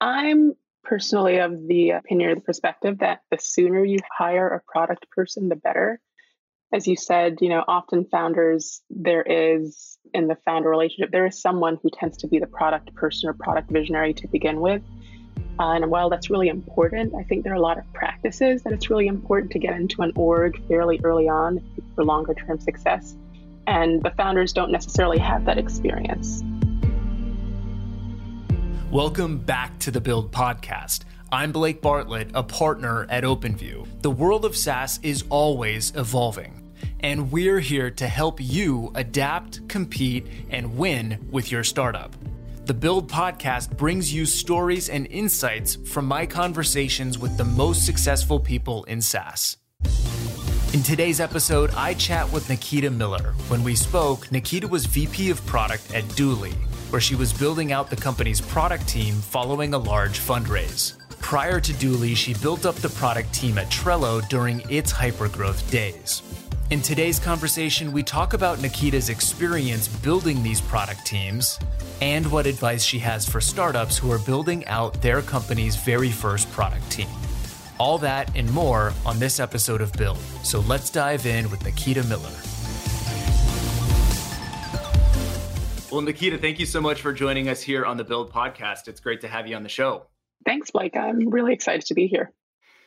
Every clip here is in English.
I'm personally of the opinion or the perspective that the sooner you hire a product person, the better. As you said, you know, often founders, there is in the founder relationship, there is someone who tends to be the product person or product visionary to begin with. Uh, and while that's really important, I think there are a lot of practices that it's really important to get into an org fairly early on for longer term success. And the founders don't necessarily have that experience. Welcome back to the Build Podcast. I'm Blake Bartlett, a partner at OpenView. The world of SaaS is always evolving, and we're here to help you adapt, compete, and win with your startup. The Build podcast brings you stories and insights from my conversations with the most successful people in SaaS. In today's episode, I chat with Nikita Miller. When we spoke, Nikita was VP of Product at Dooly, where she was building out the company's product team following a large fundraise. Prior to Dooly, she built up the product team at Trello during its hypergrowth days. In today's conversation, we talk about Nikita's experience building these product teams and what advice she has for startups who are building out their company's very first product team. All that and more on this episode of Build. So let's dive in with Nikita Miller. Well, Nikita, thank you so much for joining us here on the Build podcast. It's great to have you on the show. Thanks, Blake. I'm really excited to be here.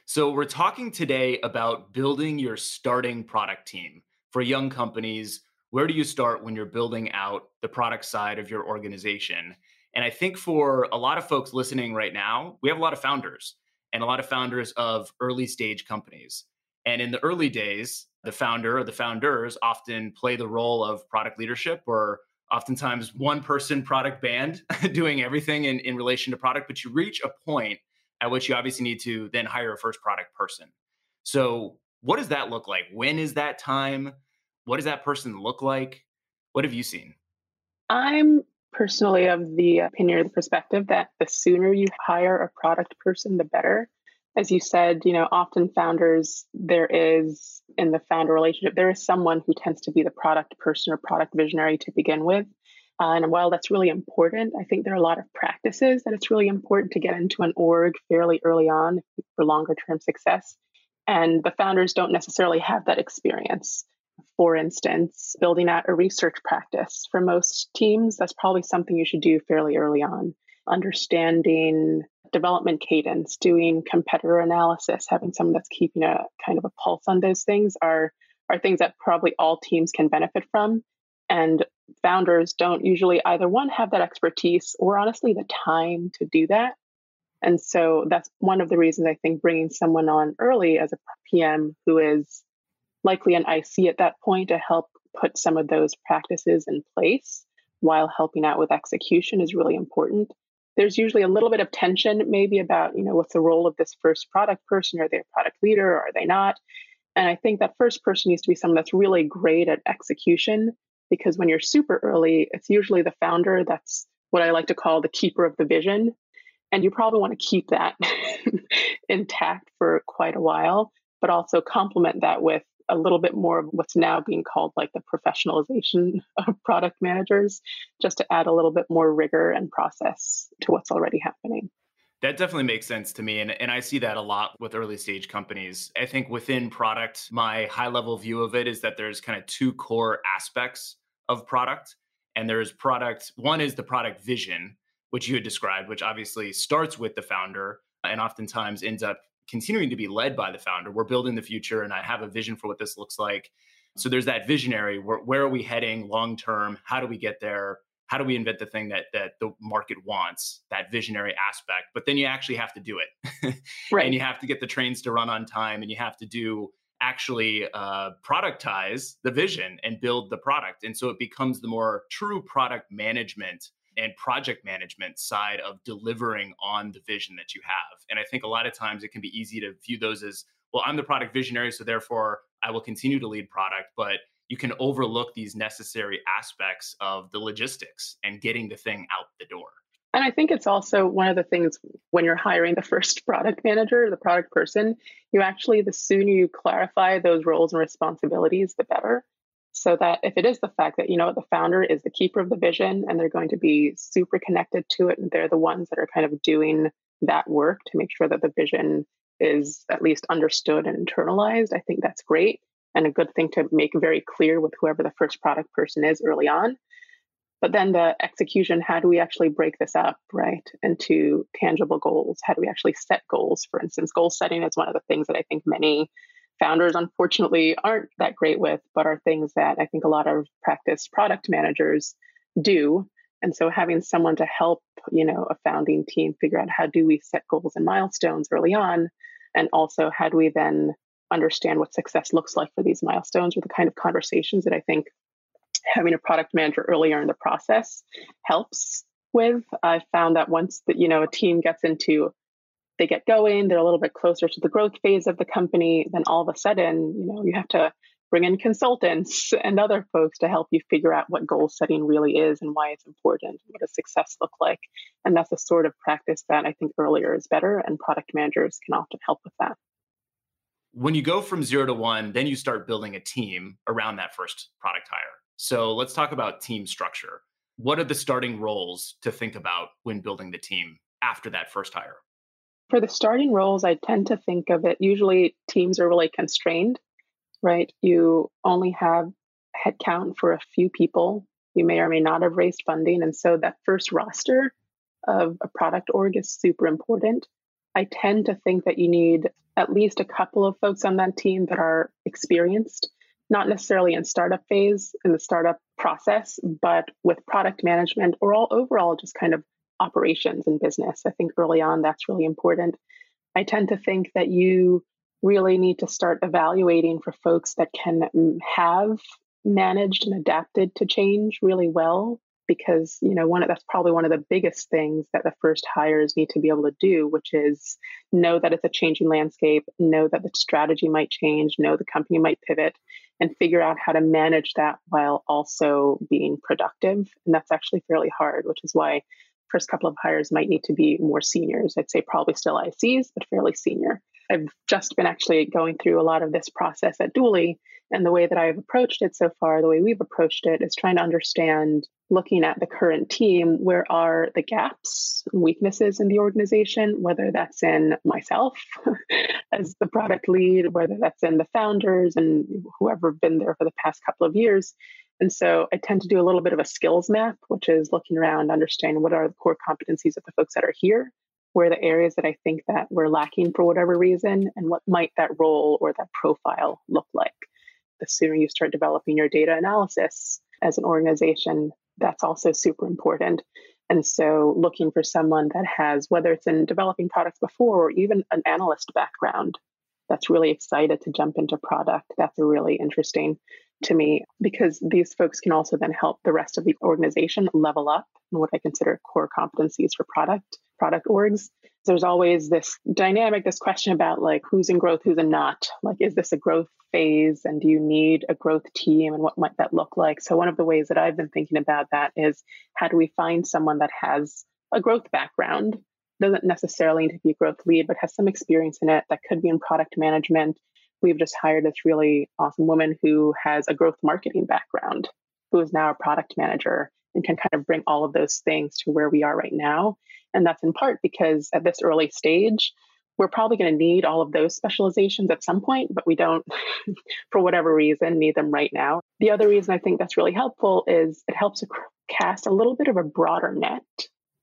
So, we're talking today about building your starting product team for young companies. Where do you start when you're building out the product side of your organization? And I think for a lot of folks listening right now, we have a lot of founders and a lot of founders of early stage companies. And in the early days, the founder or the founders often play the role of product leadership or oftentimes one person product band doing everything in, in relation to product. But you reach a point at which you obviously need to then hire a first product person. So, what does that look like? When is that time? What does that person look like? What have you seen? I'm personally of the opinion or the perspective that the sooner you hire a product person, the better. As you said, you know, often founders, there is in the founder relationship, there is someone who tends to be the product person or product visionary to begin with. Uh, and while that's really important, I think there are a lot of practices that it's really important to get into an org fairly early on for longer term success. And the founders don't necessarily have that experience. For instance, building out a research practice for most teams, that's probably something you should do fairly early on. Understanding development cadence, doing competitor analysis, having someone that's keeping a kind of a pulse on those things are, are things that probably all teams can benefit from. And founders don't usually either one have that expertise or honestly the time to do that. And so that's one of the reasons I think bringing someone on early as a PM who is likely an IC at that point to help put some of those practices in place while helping out with execution is really important. There's usually a little bit of tension, maybe about, you know, what's the role of this first product person? Are they a product leader or are they not? And I think that first person needs to be someone that's really great at execution because when you're super early, it's usually the founder that's what I like to call the keeper of the vision. And you probably want to keep that intact for quite a while, but also complement that with a little bit more of what's now being called like the professionalization of product managers, just to add a little bit more rigor and process to what's already happening. That definitely makes sense to me. And, and I see that a lot with early stage companies. I think within product, my high level view of it is that there's kind of two core aspects of product. And there's product, one is the product vision, which you had described, which obviously starts with the founder and oftentimes ends up continuing to be led by the founder. We're building the future and I have a vision for what this looks like. So there's that visionary where, where are we heading long term? How do we get there? How do we invent the thing that that the market wants? That visionary aspect. But then you actually have to do it. right. And you have to get the trains to run on time and you have to do actually uh, productize the vision and build the product. And so it becomes the more true product management and project management side of delivering on the vision that you have. And I think a lot of times it can be easy to view those as, well, I'm the product visionary, so therefore I will continue to lead product. But you can overlook these necessary aspects of the logistics and getting the thing out the door. And I think it's also one of the things when you're hiring the first product manager, the product person, you actually, the sooner you clarify those roles and responsibilities, the better. So that if it is the fact that you know the founder is the keeper of the vision and they're going to be super connected to it and they're the ones that are kind of doing that work to make sure that the vision is at least understood and internalized i think that's great and a good thing to make very clear with whoever the first product person is early on. But then the execution how do we actually break this up right into tangible goals? How do we actually set goals? For instance goal setting is one of the things that i think many founders unfortunately aren't that great with, but are things that I think a lot of practice product managers do. And so having someone to help, you know, a founding team figure out how do we set goals and milestones early on, and also how do we then understand what success looks like for these milestones are the kind of conversations that I think having a product manager earlier in the process helps with. I found that once that you know a team gets into they get going, they're a little bit closer to the growth phase of the company, then all of a sudden, you know, you have to bring in consultants and other folks to help you figure out what goal setting really is and why it's important, what does success look like. And that's a sort of practice that I think earlier is better, and product managers can often help with that. When you go from zero to one, then you start building a team around that first product hire. So let's talk about team structure. What are the starting roles to think about when building the team after that first hire? For the starting roles, I tend to think of it usually teams are really constrained, right? You only have headcount for a few people. You may or may not have raised funding. And so that first roster of a product org is super important. I tend to think that you need at least a couple of folks on that team that are experienced, not necessarily in startup phase in the startup process, but with product management or all overall just kind of operations and business. I think early on that's really important. I tend to think that you really need to start evaluating for folks that can mm, have managed and adapted to change really well because you know one of, that's probably one of the biggest things that the first hires need to be able to do which is know that it's a changing landscape know that the strategy might change know the company might pivot and figure out how to manage that while also being productive and that's actually fairly hard which is why first couple of hires might need to be more seniors. I'd say probably still ICs, but fairly senior. I've just been actually going through a lot of this process at Dooly. And the way that I've approached it so far, the way we've approached it is trying to understand, looking at the current team, where are the gaps, weaknesses in the organization, whether that's in myself as the product lead, whether that's in the founders and whoever been there for the past couple of years, and so I tend to do a little bit of a skills map, which is looking around, understanding what are the core competencies of the folks that are here, where are the areas that I think that we're lacking for whatever reason, and what might that role or that profile look like. The sooner you start developing your data analysis as an organization, that's also super important. And so looking for someone that has, whether it's in developing products before or even an analyst background, that's really excited to jump into product. That's really interesting to me because these folks can also then help the rest of the organization level up in what I consider core competencies for product product orgs. There's always this dynamic, this question about like who's in growth, who's in not. Like, is this a growth phase and do you need a growth team and what might that look like? So, one of the ways that I've been thinking about that is how do we find someone that has a growth background doesn't necessarily need to be a growth lead, but has some experience in it that could be in product management. We've just hired this really awesome woman who has a growth marketing background, who is now a product manager and can kind of bring all of those things to where we are right now. And that's in part because at this early stage, we're probably going to need all of those specializations at some point, but we don't, for whatever reason, need them right now. The other reason I think that's really helpful is it helps to cast a little bit of a broader net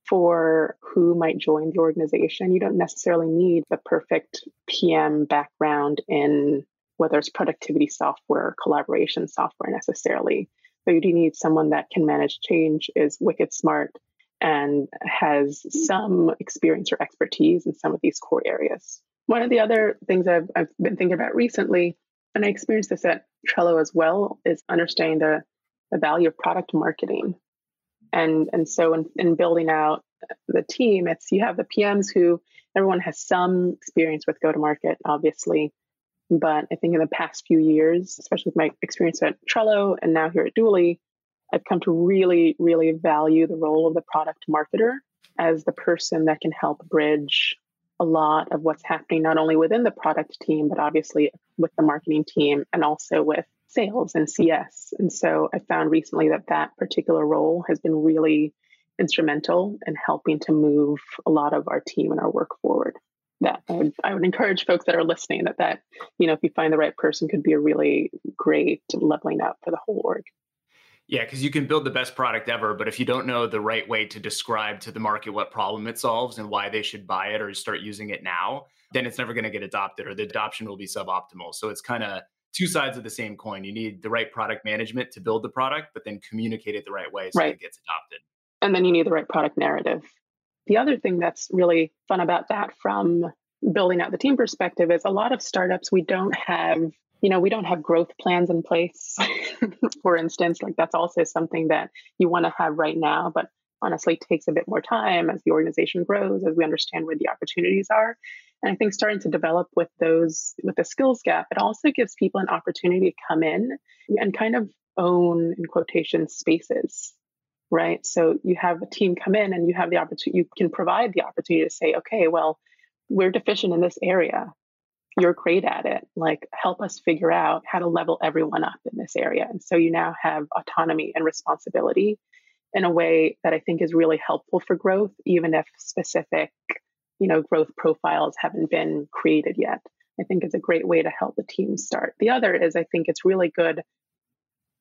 for who might join the organization. You don't necessarily need the perfect PM background in whether it's productivity software or collaboration software necessarily. But you do need someone that can manage change, is wicked smart, and has some experience or expertise in some of these core areas. One of the other things I've, I've been thinking about recently, and I experienced this at Trello as well, is understanding the, the value of product marketing and and so in, in building out the team it's you have the pms who everyone has some experience with go to market obviously. But i think in the past few years especially with my experience at trello and now here at Dooly i've come to really really value the role of the product marketer as the person that can help bridge a lot of what's happening not only within the product team but obviously with the marketing team and also with sales and CS. And so I found recently that that particular role has been really instrumental in helping to move a lot of our team and our work forward. That I would, I would encourage folks that are listening that that you know if you find the right person could be a really great leveling up for the whole org. Yeah, because you can build the best product ever, but if you don't know the right way to describe to the market what problem it solves and why they should buy it or start using it now, then it's never going to get adopted or the adoption will be suboptimal. So it's kind of two sides of the same coin. You need the right product management to build the product, but then communicate it the right way so right. it gets adopted. And then you need the right product narrative. The other thing that's really fun about that from building out the team perspective is a lot of startups we don't have you know we don't have growth plans in place for instance like that's also something that you want to have right now but honestly takes a bit more time as the organization grows as we understand where the opportunities are and I think starting to develop with those, with the skills gap, it also gives people an opportunity to come in and kind of own, in quotation, spaces, right? So you have a team come in and you have the opportunity, you can provide the opportunity to say, okay, well, we're deficient in this area. You're great at it. Like, help us figure out how to level everyone up in this area. And so you now have autonomy and responsibility in a way that I think is really helpful for growth, even if specific you know, growth profiles haven't been created yet. I think it's a great way to help the team start. The other is I think it's really good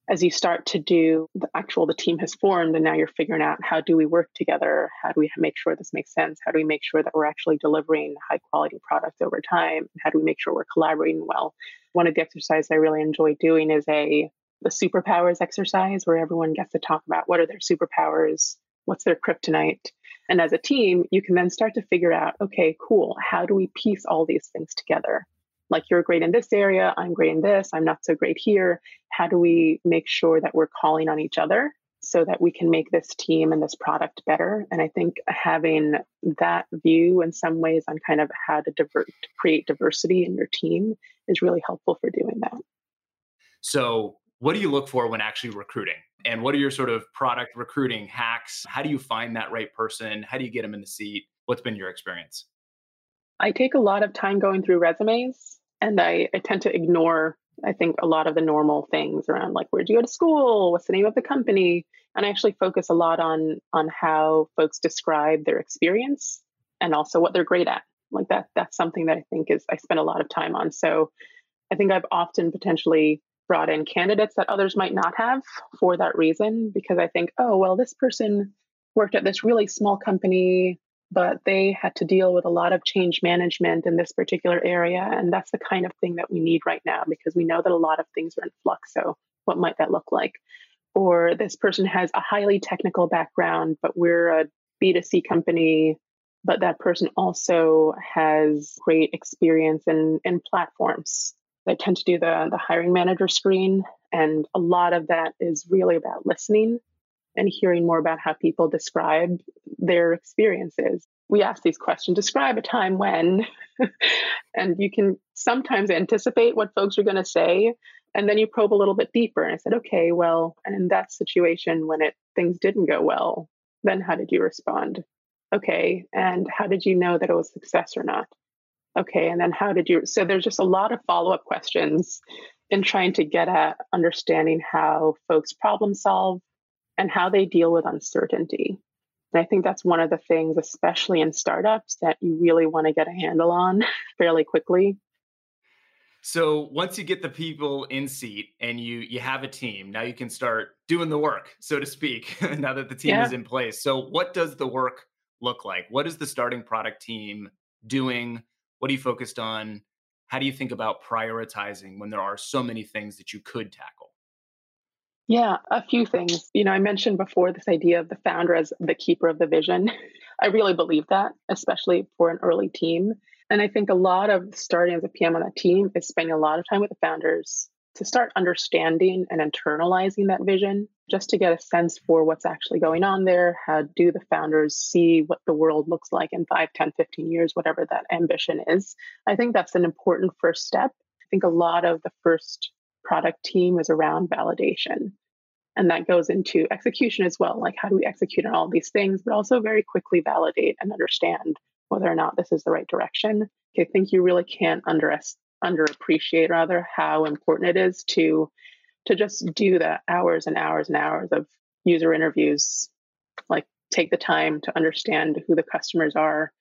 as you start to do the actual the team has formed and now you're figuring out how do we work together how do we make sure this makes sense how do we make sure that we're actually delivering high quality products over time how do we make sure we're collaborating well one of the exercises i really enjoy doing is a the superpowers exercise where everyone gets to talk about what are their superpowers what's their kryptonite and as a team, you can then start to figure out okay, cool, how do we piece all these things together? Like you're great in this area, I'm great in this, I'm not so great here. How do we make sure that we're calling on each other so that we can make this team and this product better? And I think having that view in some ways on kind of how to divert, create diversity in your team is really helpful for doing that. So, what do you look for when actually recruiting? And what are your sort of product recruiting hacks? How do you find that right person? How do you get them in the seat? What's been your experience? I take a lot of time going through resumes and I, I tend to ignore, I think, a lot of the normal things around like where'd you go to school? What's the name of the company? And I actually focus a lot on on how folks describe their experience and also what they're great at. Like that that's something that I think is I spend a lot of time on. So I think I've often potentially brought in candidates that others might not have for that reason because I think, oh, well, this person worked at this really small company, but they had to deal with a lot of change management in this particular area. And that's the kind of thing that we need right now because we know that a lot of things are in flux. So, what might that look like? Or this person has a highly technical background, but we're a B2C company but that person also has great experience in, in platforms I tend to do the, the hiring manager screen. And a lot of that is really about listening and hearing more about how people describe their experiences. We ask these questions describe a time when, and you can sometimes anticipate what folks are going to say. And then you probe a little bit deeper. And I said, okay, well, and in that situation when it things didn't go well, then how did you respond? Okay, and how did you know that it was success or not? Okay and then how did you so there's just a lot of follow-up questions in trying to get at understanding how folks problem solve and how they deal with uncertainty. And i think that's one of the things especially in startups that you really want to get a handle on fairly quickly. So once you get the people in seat and you you have a team now you can start doing the work so to speak now that the team yeah. is in place. So what does the work look like? What is the starting product team doing what are you focused on? How do you think about prioritizing when there are so many things that you could tackle? Yeah, a few things. You know, I mentioned before this idea of the founder as the keeper of the vision. I really believe that, especially for an early team. And I think a lot of starting as a PM on that team is spending a lot of time with the founders, to start understanding and internalizing that vision, just to get a sense for what's actually going on there. How do the founders see what the world looks like in 5, 10, 15 years, whatever that ambition is? I think that's an important first step. I think a lot of the first product team is around validation. And that goes into execution as well. Like, how do we execute on all these things, but also very quickly validate and understand whether or not this is the right direction. I think you really can't underestimate underappreciate rather how important it is to to just do the hours and hours and hours of user interviews, like take the time to understand who the customers are.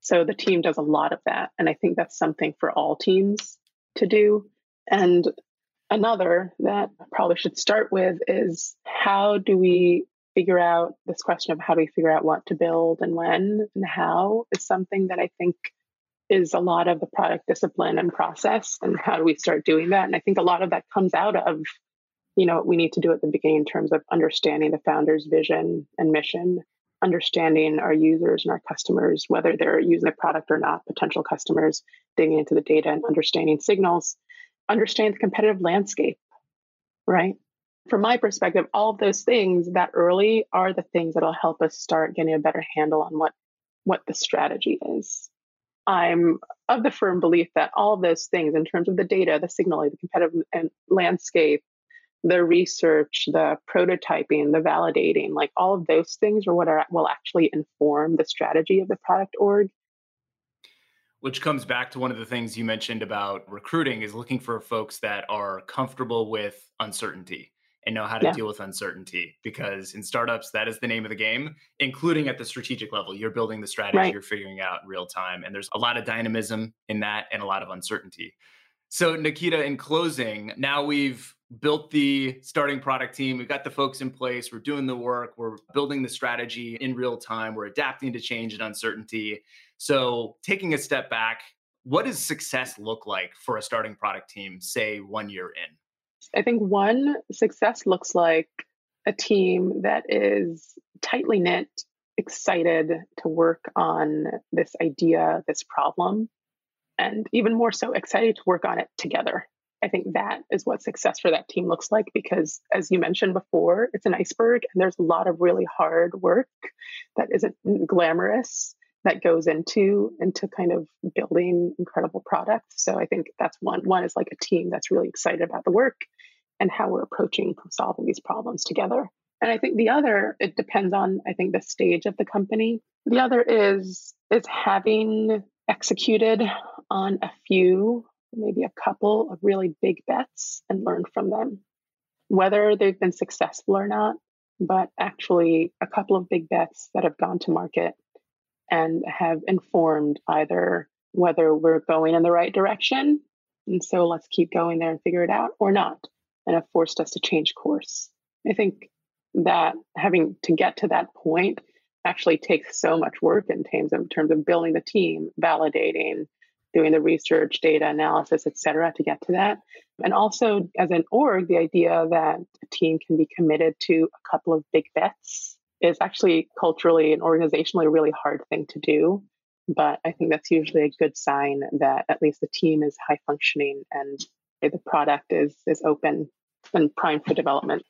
So the team does a lot of that. And I think that's something for all teams to do. And another that I probably should start with is how do we figure out this question of how do we figure out what to build and when and how is something that I think is a lot of the product discipline and process and how do we start doing that. And i think a lot of that comes out of you know what we need to do at the beginning in terms of understanding the founder's vision and mission understanding our users and our customers whether they're using the product or not potential customers digging into the data and understanding signals understanding the competitive landscape right? From my perspective all of those things that early are the things that'll help us start getting a better handle on what what the strategy is I'm of the firm belief that all those things, in terms of the data, the signaling, the competitive landscape, the research, the prototyping, the validating, like all of those things are what are, will actually inform the strategy of the product org. Which comes back to one of the things you mentioned about recruiting is looking for folks that are comfortable with uncertainty and know how to yeah. deal with uncertainty because in startups that is the name of the game including at the strategic level you're building the strategy right. you're figuring out real time and there's a lot of dynamism in that and a lot of uncertainty so nikita in closing now we've built the starting product team we've got the folks in place we're doing the work we're building the strategy in real time we're adapting to change and uncertainty so taking a step back what does success look like for a starting product team say one year in I think one success looks like a team that is tightly knit, excited to work on this idea, this problem, and even more so, excited to work on it together. I think that is what success for that team looks like because, as you mentioned before, it's an iceberg and there's a lot of really hard work that isn't glamorous that goes into into kind of building incredible products. So I think that's one. One is like a team that's really excited about the work and how we're approaching solving these problems together. And I think the other, it depends on I think the stage of the company. The other is is having executed on a few, maybe a couple of really big bets and learned from them, whether they've been successful or not. But actually, a couple of big bets that have gone to market and have informed either whether we're going in the right direction. And so let's keep going there and figure it out or not, and have forced us to change course. I think that having to get to that point actually takes so much work in terms of, in terms of building the team, validating, doing the research, data analysis, et cetera, to get to that. And also, as an org, the idea that a team can be committed to a couple of big bets is actually culturally and organizationally a really hard thing to do. But I think that's usually a good sign that at least the team is high functioning and the product is is open and primed for development.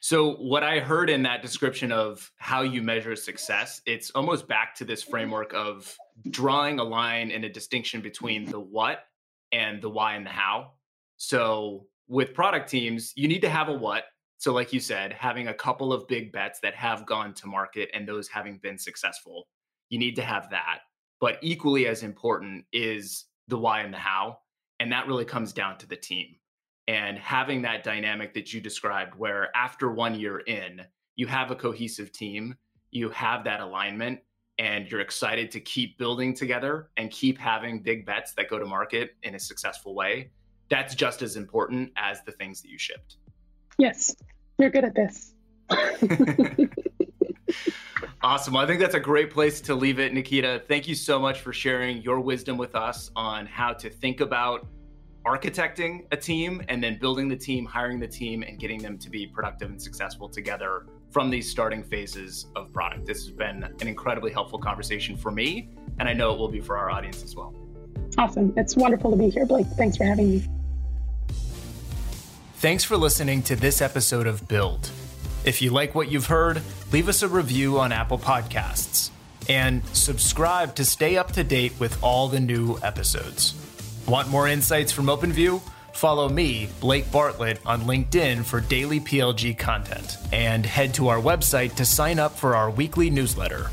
So what I heard in that description of how you measure success, it's almost back to this framework of drawing a line and a distinction between the what and the why and the how. So with product teams, you need to have a what so, like you said, having a couple of big bets that have gone to market and those having been successful, you need to have that. But equally as important is the why and the how. And that really comes down to the team. And having that dynamic that you described, where after one year in, you have a cohesive team, you have that alignment, and you're excited to keep building together and keep having big bets that go to market in a successful way. That's just as important as the things that you shipped. Yes, you're good at this. awesome. I think that's a great place to leave it, Nikita. Thank you so much for sharing your wisdom with us on how to think about architecting a team and then building the team, hiring the team, and getting them to be productive and successful together from these starting phases of product. This has been an incredibly helpful conversation for me, and I know it will be for our audience as well. Awesome. It's wonderful to be here, Blake. Thanks for having me. Thanks for listening to this episode of Build. If you like what you've heard, leave us a review on Apple Podcasts and subscribe to stay up to date with all the new episodes. Want more insights from OpenView? Follow me, Blake Bartlett, on LinkedIn for daily PLG content and head to our website to sign up for our weekly newsletter